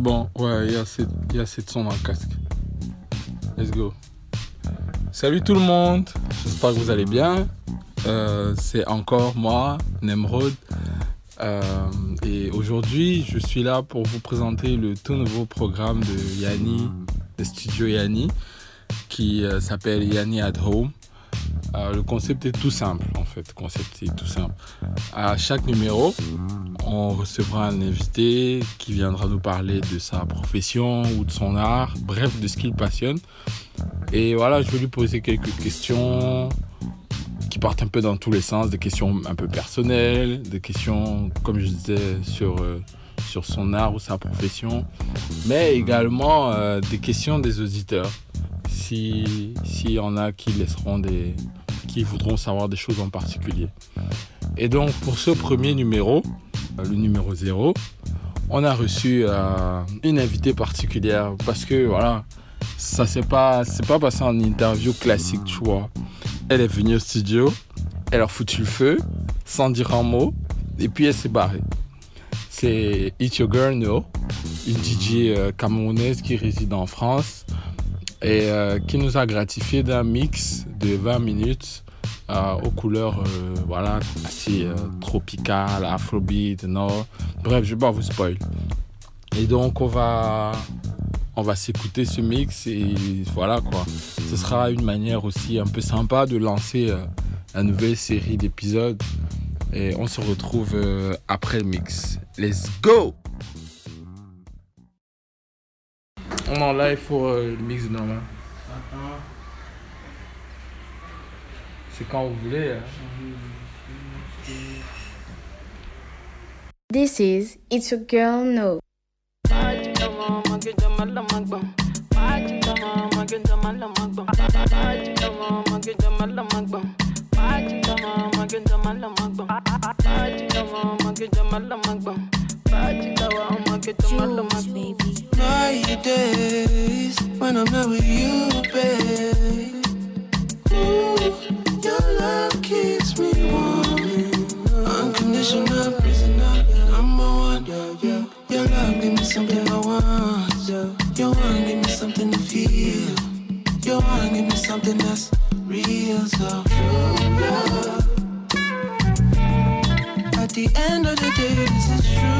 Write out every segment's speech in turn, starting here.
bon. Ouais, il y, a assez, il y a assez de son dans le casque. Let's go. Salut tout le monde. J'espère que vous allez bien. Euh, c'est encore moi, Nemrod. Euh, et aujourd'hui, je suis là pour vous présenter le tout nouveau programme de Yanni, de Studio Yanni, qui euh, s'appelle Yanni at Home. Euh, le concept est tout simple en fait. Le concept est tout simple. À chaque numéro, on recevra un invité qui viendra nous parler de sa profession ou de son art, bref, de ce qu'il passionne. Et voilà, je vais lui poser quelques questions qui partent un peu dans tous les sens, des questions un peu personnelles, des questions, comme je disais, sur, euh, sur son art ou sa profession, mais également euh, des questions des auditeurs. S'il si y en a qui voudront savoir des choses en particulier. Et donc pour ce premier numéro, euh, le numéro 0, on a reçu euh, une invitée particulière parce que voilà, ça s'est pas, c'est pas passé en interview classique, tu vois. Elle est venue au studio, elle a foutu le feu, sans dire un mot, et puis elle s'est barrée. C'est It's Your Girl No, une DJ euh, camerounaise qui réside en France et euh, qui nous a gratifié d'un mix de 20 minutes euh, aux couleurs euh, voilà, assez tropicales, afrobeat, nord. Bref, je vais pas vous spoil. Et donc on va on va s'écouter ce mix et voilà quoi. Ce sera une manière aussi un peu sympa de lancer une nouvelle série d'épisodes. Et on se retrouve après le mix. Let's go! On est en live pour euh, le mix de normal. C'est quand vous voulez. hein. This is It's Your Girl No. Baby. Days when I'm not with you, babe. Ooh, your love keeps me warm. Unconditional prisoner, number one. Your love give me something I want. Your one give me something to feel. Your one give me something that's real, so true love. At the end of the day, this is true.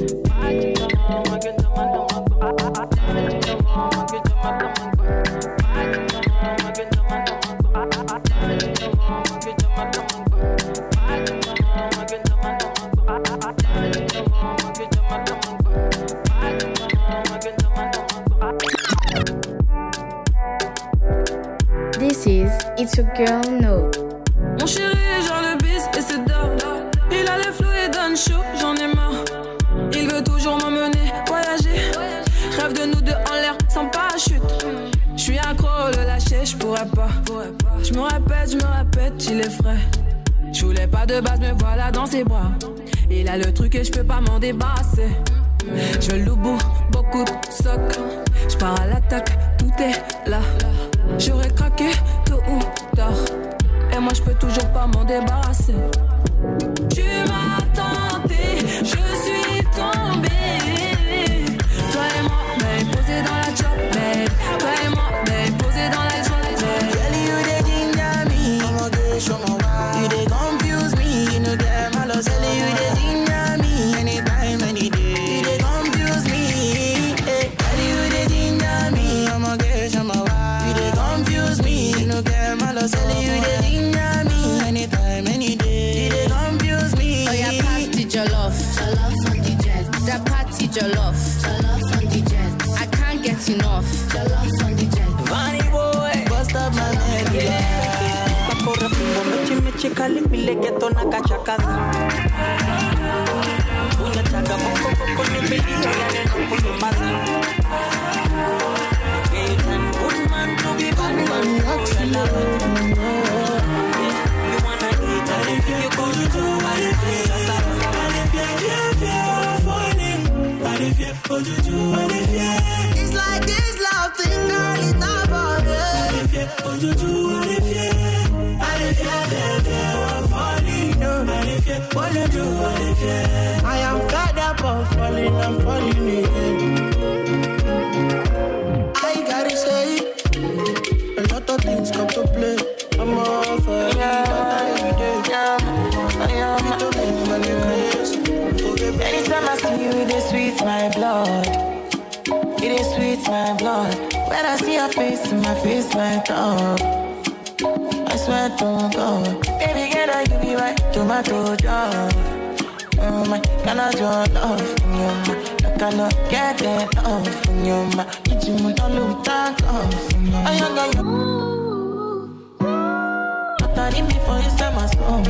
It's Your Girl No. Mon chéri est genre le bis et c'est d'or. Il a les flots et donne chaud, j'en ai marre. Il veut toujours m'emmener voyager. Rêve de nous deux en l'air sans parachute. Je suis accro, le lâcher, je pourrais pas. Je me répète, je me répète, il est frais. Je voulais pas de base, me voilà dans ses bras. Il a le truc et je peux pas m'en débarrasser. Je le bout, beaucoup de socs. Je pars à l'attaque, tout est là. J'aurais craqué Et moi je peux toujours pas m'en débarrasser. I you. It's like this love thing, girl, it's not about you. You you. I am fed up of falling, I'm falling again. I gotta say, a lot of things come to play. Your face, my face my tongue. I swear to God, baby girl, I give you my tomato jar. Oh my, can I draw love from your mind? I cannot get enough from your mind. It's you, love, from your mind. I got you. But I need me my soul.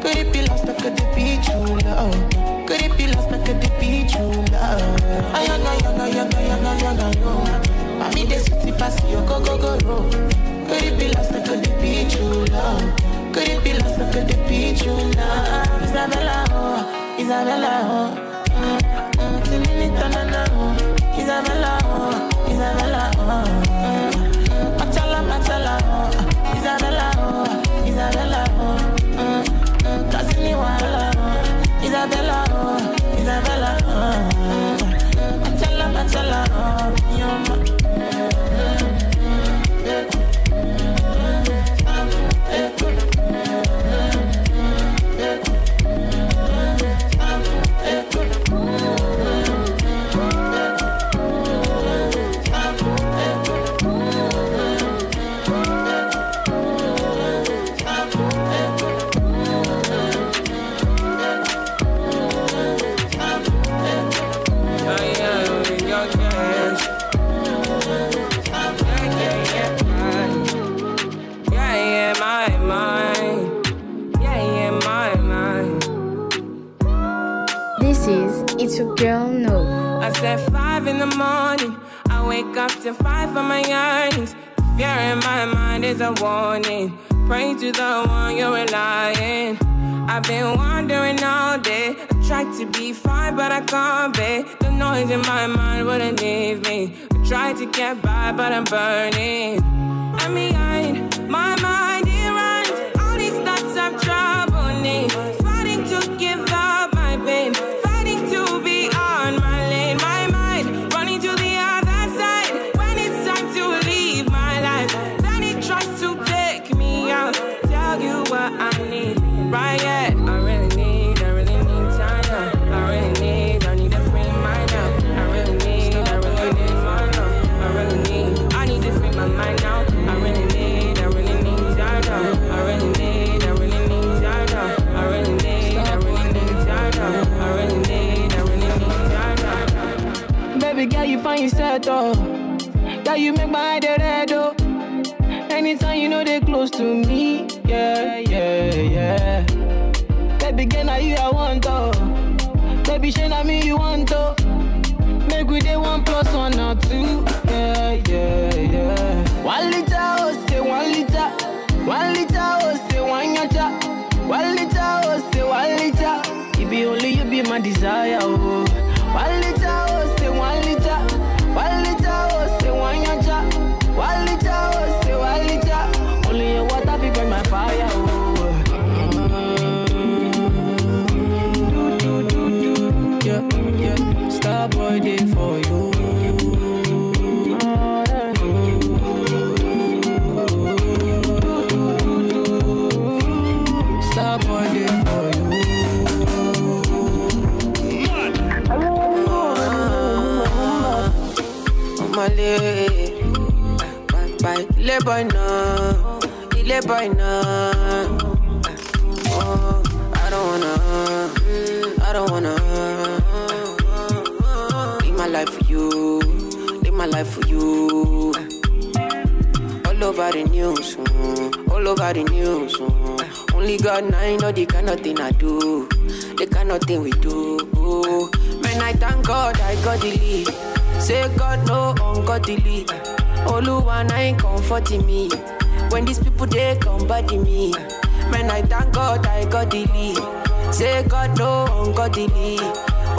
Could it be lost? Like could it be true love? Could it be lost? Like could it be true love? I yaga yaga yaga yaga yaga yo. Mami de sweetie pass yo go go go go. Could it be lost? Like could it be true love? Could it be lost? Like could it be true love? Isabella oh, Isabella oh. Mm, mm, Timinita na na oh. Isabella oh, Isabella oh. Mm, mm, Machala machala oh. Isabella oh, Isabella oh. Mm, mm. Isabella oh, morning. I wake up to five for my yearnings. Fear in my mind is a warning. Pray to the one you're relying. I've been wandering all day. I tried to be fine, but I can't be. The noise in my mind wouldn't leave me. I tried to get by, but I'm burning. I'm behind my mind, girl, you find yourself though. Girl, you make my head red oh. Anytime you know they close to me, yeah, yeah, yeah. Baby girl, now you I want oh. Baby, shey na me you want kind of thing I do, the kind of thing we do. Man, I thank God I got the lead. Say God no ungodly. Oluwa na ain't comforting me. When these people they come body me. Man, I thank God I got the lead. Say God no ungodly.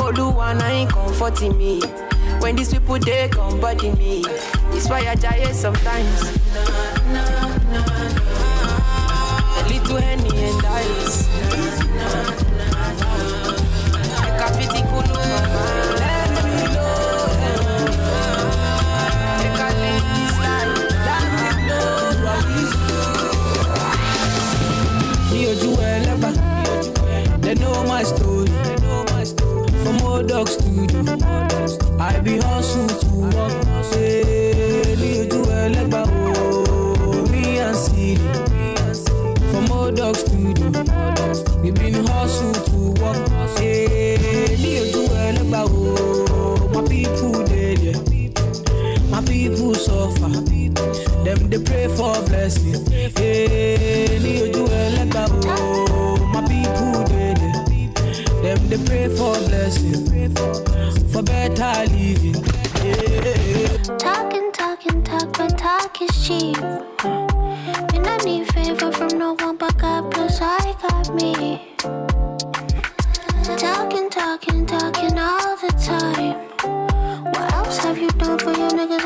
Oluwa na ain't comforting me. When these people they come body me, it's why I die sometimes. A little henny and ice. Dog studio, I be hustle pray for blessing. Hey, ní ojú ẹlẹ́gbà o, my people dey there. Them they pray for blessing,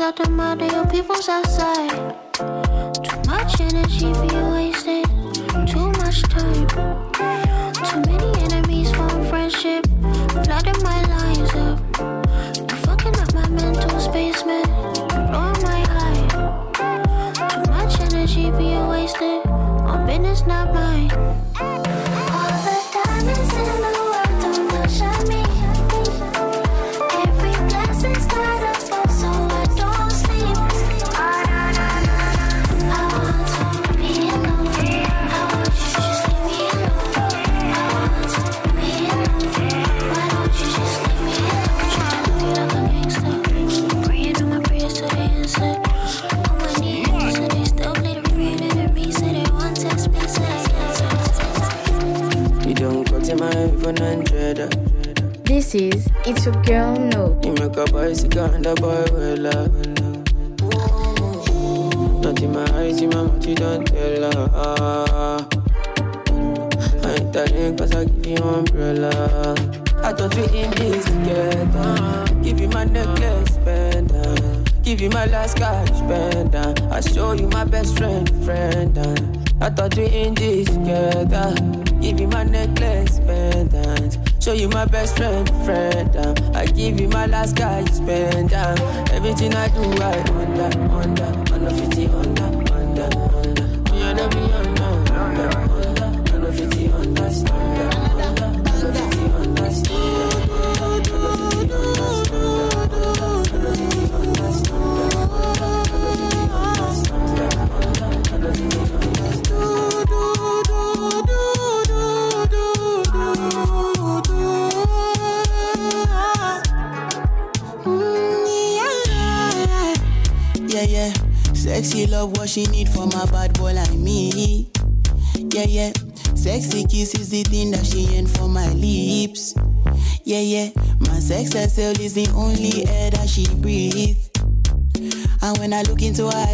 out the mud and your people's outside? Too much energy for you wasted, too much time. Too many enemies from friendship, flooding my lines up. You fucking up my mental space, man. Blowing my high. Too much energy for you wasted on business, not mine. It's Your Girl No. You make a bicycle and a boy well up. Not in my eyes, in my mouth, you don't tell her. I ain't telling cause I give you umbrella. I thought we in this together. Give you my necklace, pendant. Give you my last cash, pendant. I show you my best friend, friend. I thought we in this together. Give you my necklace, pendant. Show you my best friend, friend. uh. I give you my last cash, pendant. Everything I do, I under, under, under 50, under, under,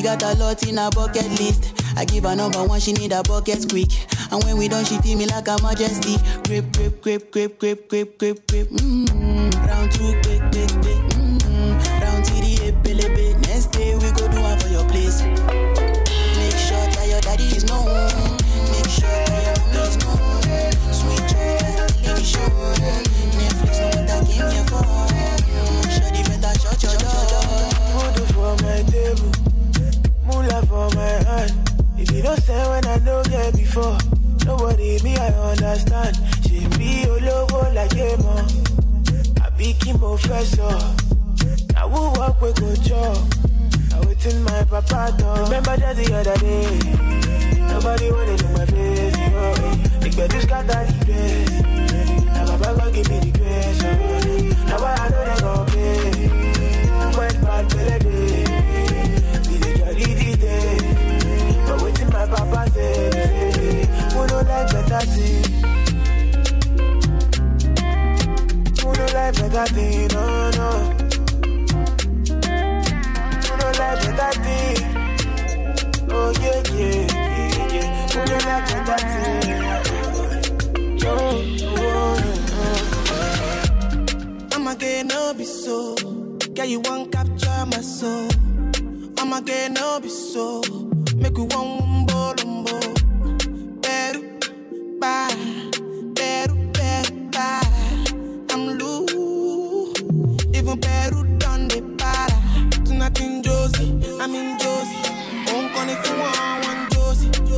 Shorty got a lot in her bucket list. I give her number one, she need a bucket quick. And when we done, she feel me like a majesty. Grip, grip, grip, grip, grip, grip, grip, grip. Mm-hmm. Round two, quick, quick,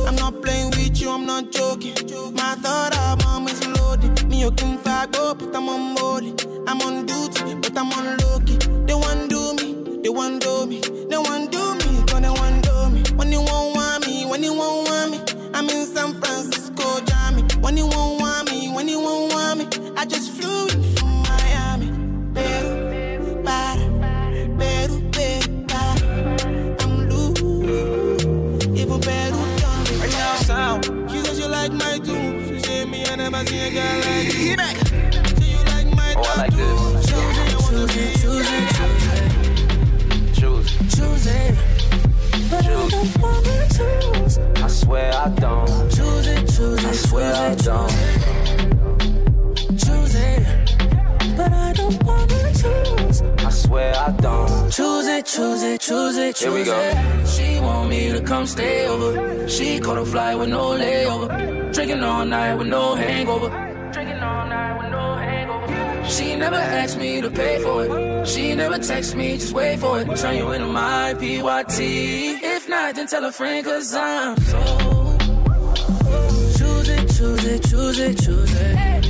I'm not playing with you, I'm not joking. My thought mom is loaded. Me, you can fight up, but I'm on molly. I'm on duty, but I'm on low. They want do me, they want do me, they want do me, gonna want do me. When you won't want me, when you won't want me, I'm in San Francisco, Jammy. When you won't Oh, I like this. Choose it, choose it, Choose. it. I don't wanna choose. I swear I don't. Choose it, choose it, I swear I choose it, don't. choose it. But I don't wanna choose. Swear I don't. Choose it, choose it, choose it, choose Here we go. it. She want me to come stay over. She caught a flight with no layover. Drinking all night with no hangover. Drinking all night with no hangover. She never asked me to pay for it. She never text me, just wait for it. Turn you into my PYT. If not, then tell a friend, cause I'm so. Choose it, choose it, choose it, choose it.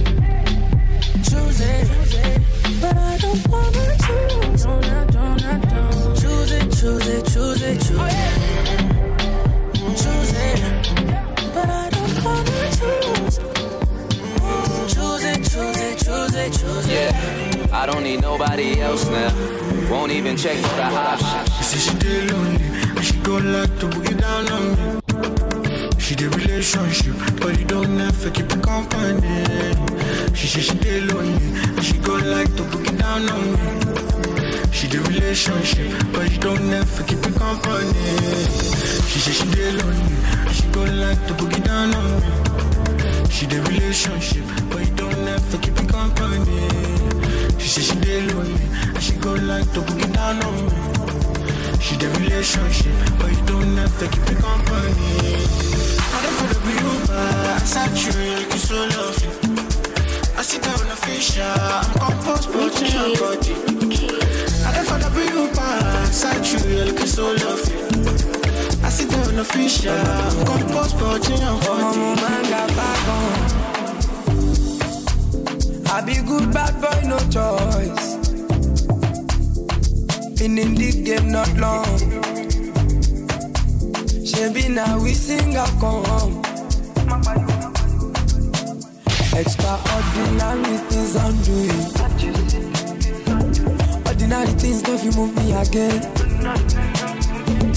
Choose it. But I don't wanna choose. Choose it, choose it, choose it. Choose it. But I don't wanna choose. Choose it, choose it, choose it, choose it. Yeah. I don't need nobody else now. Won't even check for the options. She say she dey lonely and she go like to boogie down on me. She dey relationship, but you don't ever keep it company. She say she dey lonely and she go like to boogie down on me. She dey relationship, but you don't ever keep it company. She say she dey lonely she go like to boogie down on me. She dey relationship, but you don't ever keep it company. She say she dey lonely and she go like to boogie down on me. She the relationship, but you don't to keep it company. I don't feel the Uber, I sat you, you so lovely. I sit down on a fish, I'm composed, but you your body. I sit down on a fish, I'm composed, but you your body. I be good bad boy, no choice. Been in the game not long. Shabby now we sing a come. Extraordinary things I'm doing. Ordinary things don't you move me again.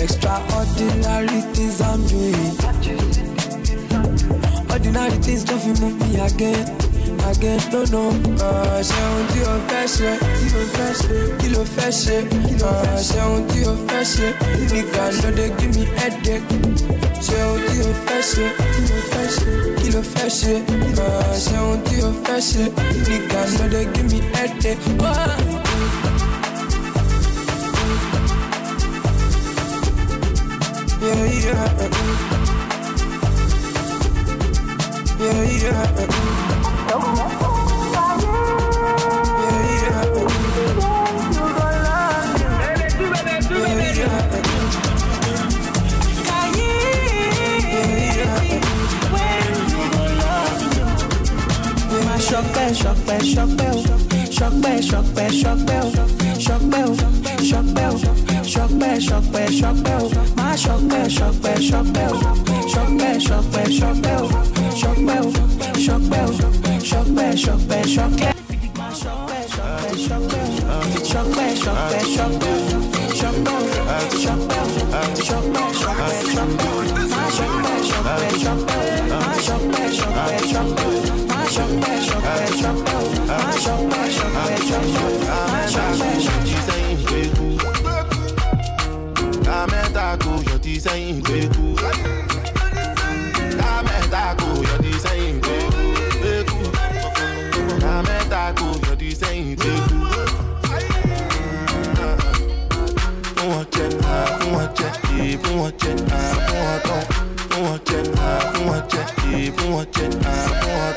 Extraordinary things I'm doing. Ordinary things don't you move me again. Again, no, no. Uh, ṣe ohun tí o fẹ́ ṣe, tí o fẹ́ ṣe, kí ló fẹ́ ṣe. Uh, ṣe ohun tí o fẹ́ ṣe, nìgbà ló dé give me headache. Ṣe ohun tí o fẹ́ ṣe, tí o fẹ́ ṣe, kí ló fẹ́ ṣe. Uh, ṣe ohun tí o fẹ́ ṣe, nìgbà ló dé give me headache. Oh. Yeah, yeah. Yeah, yeah. Ṣọpẹ́ ṣọpẹ́ ṣọpẹ́ o ṣọpẹ́ ṣọpẹ́ ṣọpẹ́ o ṣọpẹ́ o ṣọpẹ́ o ṣọpẹ́ ṣọpẹ́ ṣọpẹ́ o má ṣọpẹ́ ṣọpẹ́ ṣọpẹ́ o ṣọpẹ́ ṣọpẹ́ ṣọpẹ́ o ṣọpẹ́ o ṣọpẹ́ o ṣọpẹ́ ṣọpẹ́ ṣọpẹ́. Ṣọpẹ́ ṣọpẹ́ ṣọpẹ́ ṣọpẹ́ ṣọpẹ́ ṣọpẹ́ ṣọpẹ́ ṣọpẹ́ ṣọpẹ́ ṣọpẹ́ ṣọpẹ́ má ṣọpẹ́ ṣọpẹ́ ṣọpẹ́ má ṣọpẹ́ ṣọpẹ́ ṣọpẹ́ má ṣọpẹ́ ṣọpẹ́ ṣọpẹ́ má ṣọpẹ́ ṣọpẹ́ ṣọpẹ́ má ṣọpẹ́ ṣọpẹ́. Sẹ́yìn gbẹ́kú. Lamẹ́tàkù yọ ti sẹ́yìn gbẹ́kú. Lamẹ́tàkù yọ ti sẹ́yìn gbẹ́kú. Fún wọn jẹ, ah, fún wọn jẹ, eh, fún wọn jẹ, ah, fún tán. Fún wọn jẹ, ah, fún wọn jẹ, eh, fún wọn jẹ, ah, fún wọn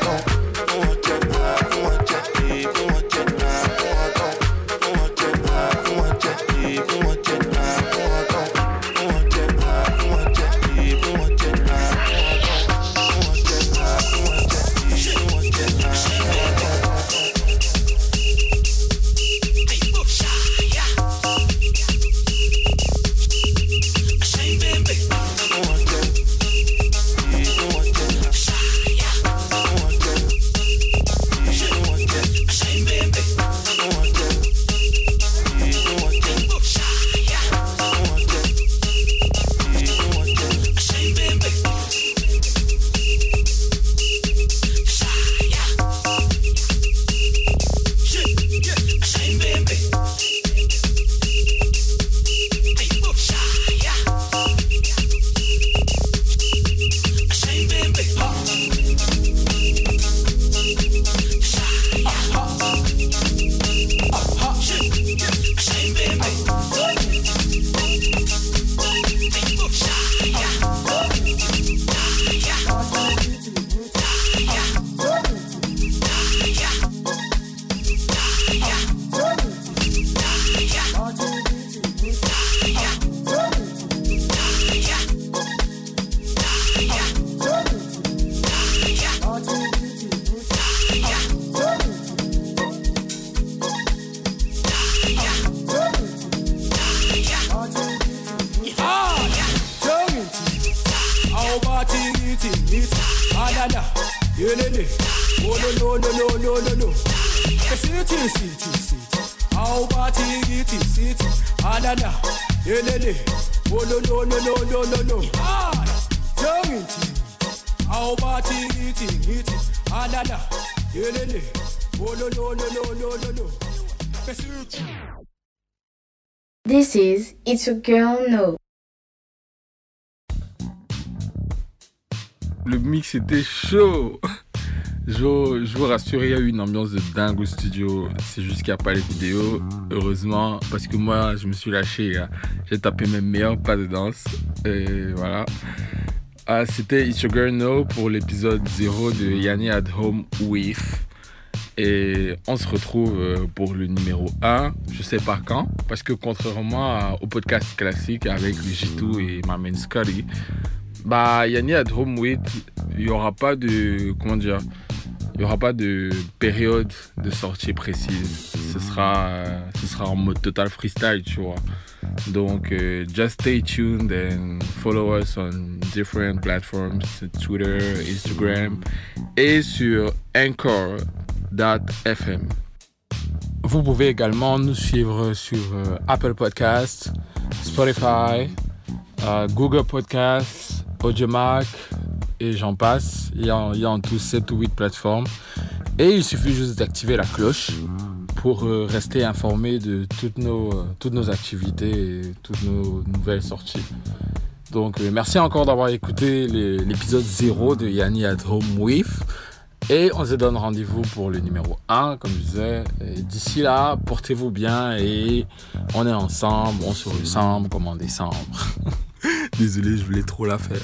This is It's Your Girl No. Le mix était chaud. Je vous, rassure, il y a eu une ambiance de dingue au studio. C'est juste qu'il n'y a pas les vidéos, heureusement, parce que moi, je me suis lâché. là. J'ai tapé mes meilleurs pas de danse. Et voilà. Ah, C'était It's Your Girl No pour l'épisode 0 de Yanni at Home With. Et on se retrouve euh, pour le numéro 1, je sais pas quand, parce que contrairement au podcast classique avec G2 et ma main Scotty, bah Yanni at Home With, il n'y aura pas de. Comment dire Il n'y aura pas de période de sortie précise. Ce sera, en mode total freestyle, tu vois. Donc, euh, just stay tuned and follow us on different platforms Twitter, Instagram et sur Anchor.fm. Vous pouvez également nous suivre sur euh, Apple Podcasts, Spotify, euh, Google Podcasts, Audiomack et j'en passe. Il y, a, en tout 7 ou 8 plateformes. Et il suffit juste d'activer la cloche pour euh, rester informé de toutes nos, euh, toutes nos activités et toutes nos nouvelles sorties. Donc euh, merci encore d'avoir écouté l'épisode 0 de Yanni at Home With. Et on se donne rendez-vous pour le numéro 1, comme je disais. D'ici là, portez-vous bien et on est ensemble, on se ressemble comme en décembre. Désolé, je voulais trop la faire.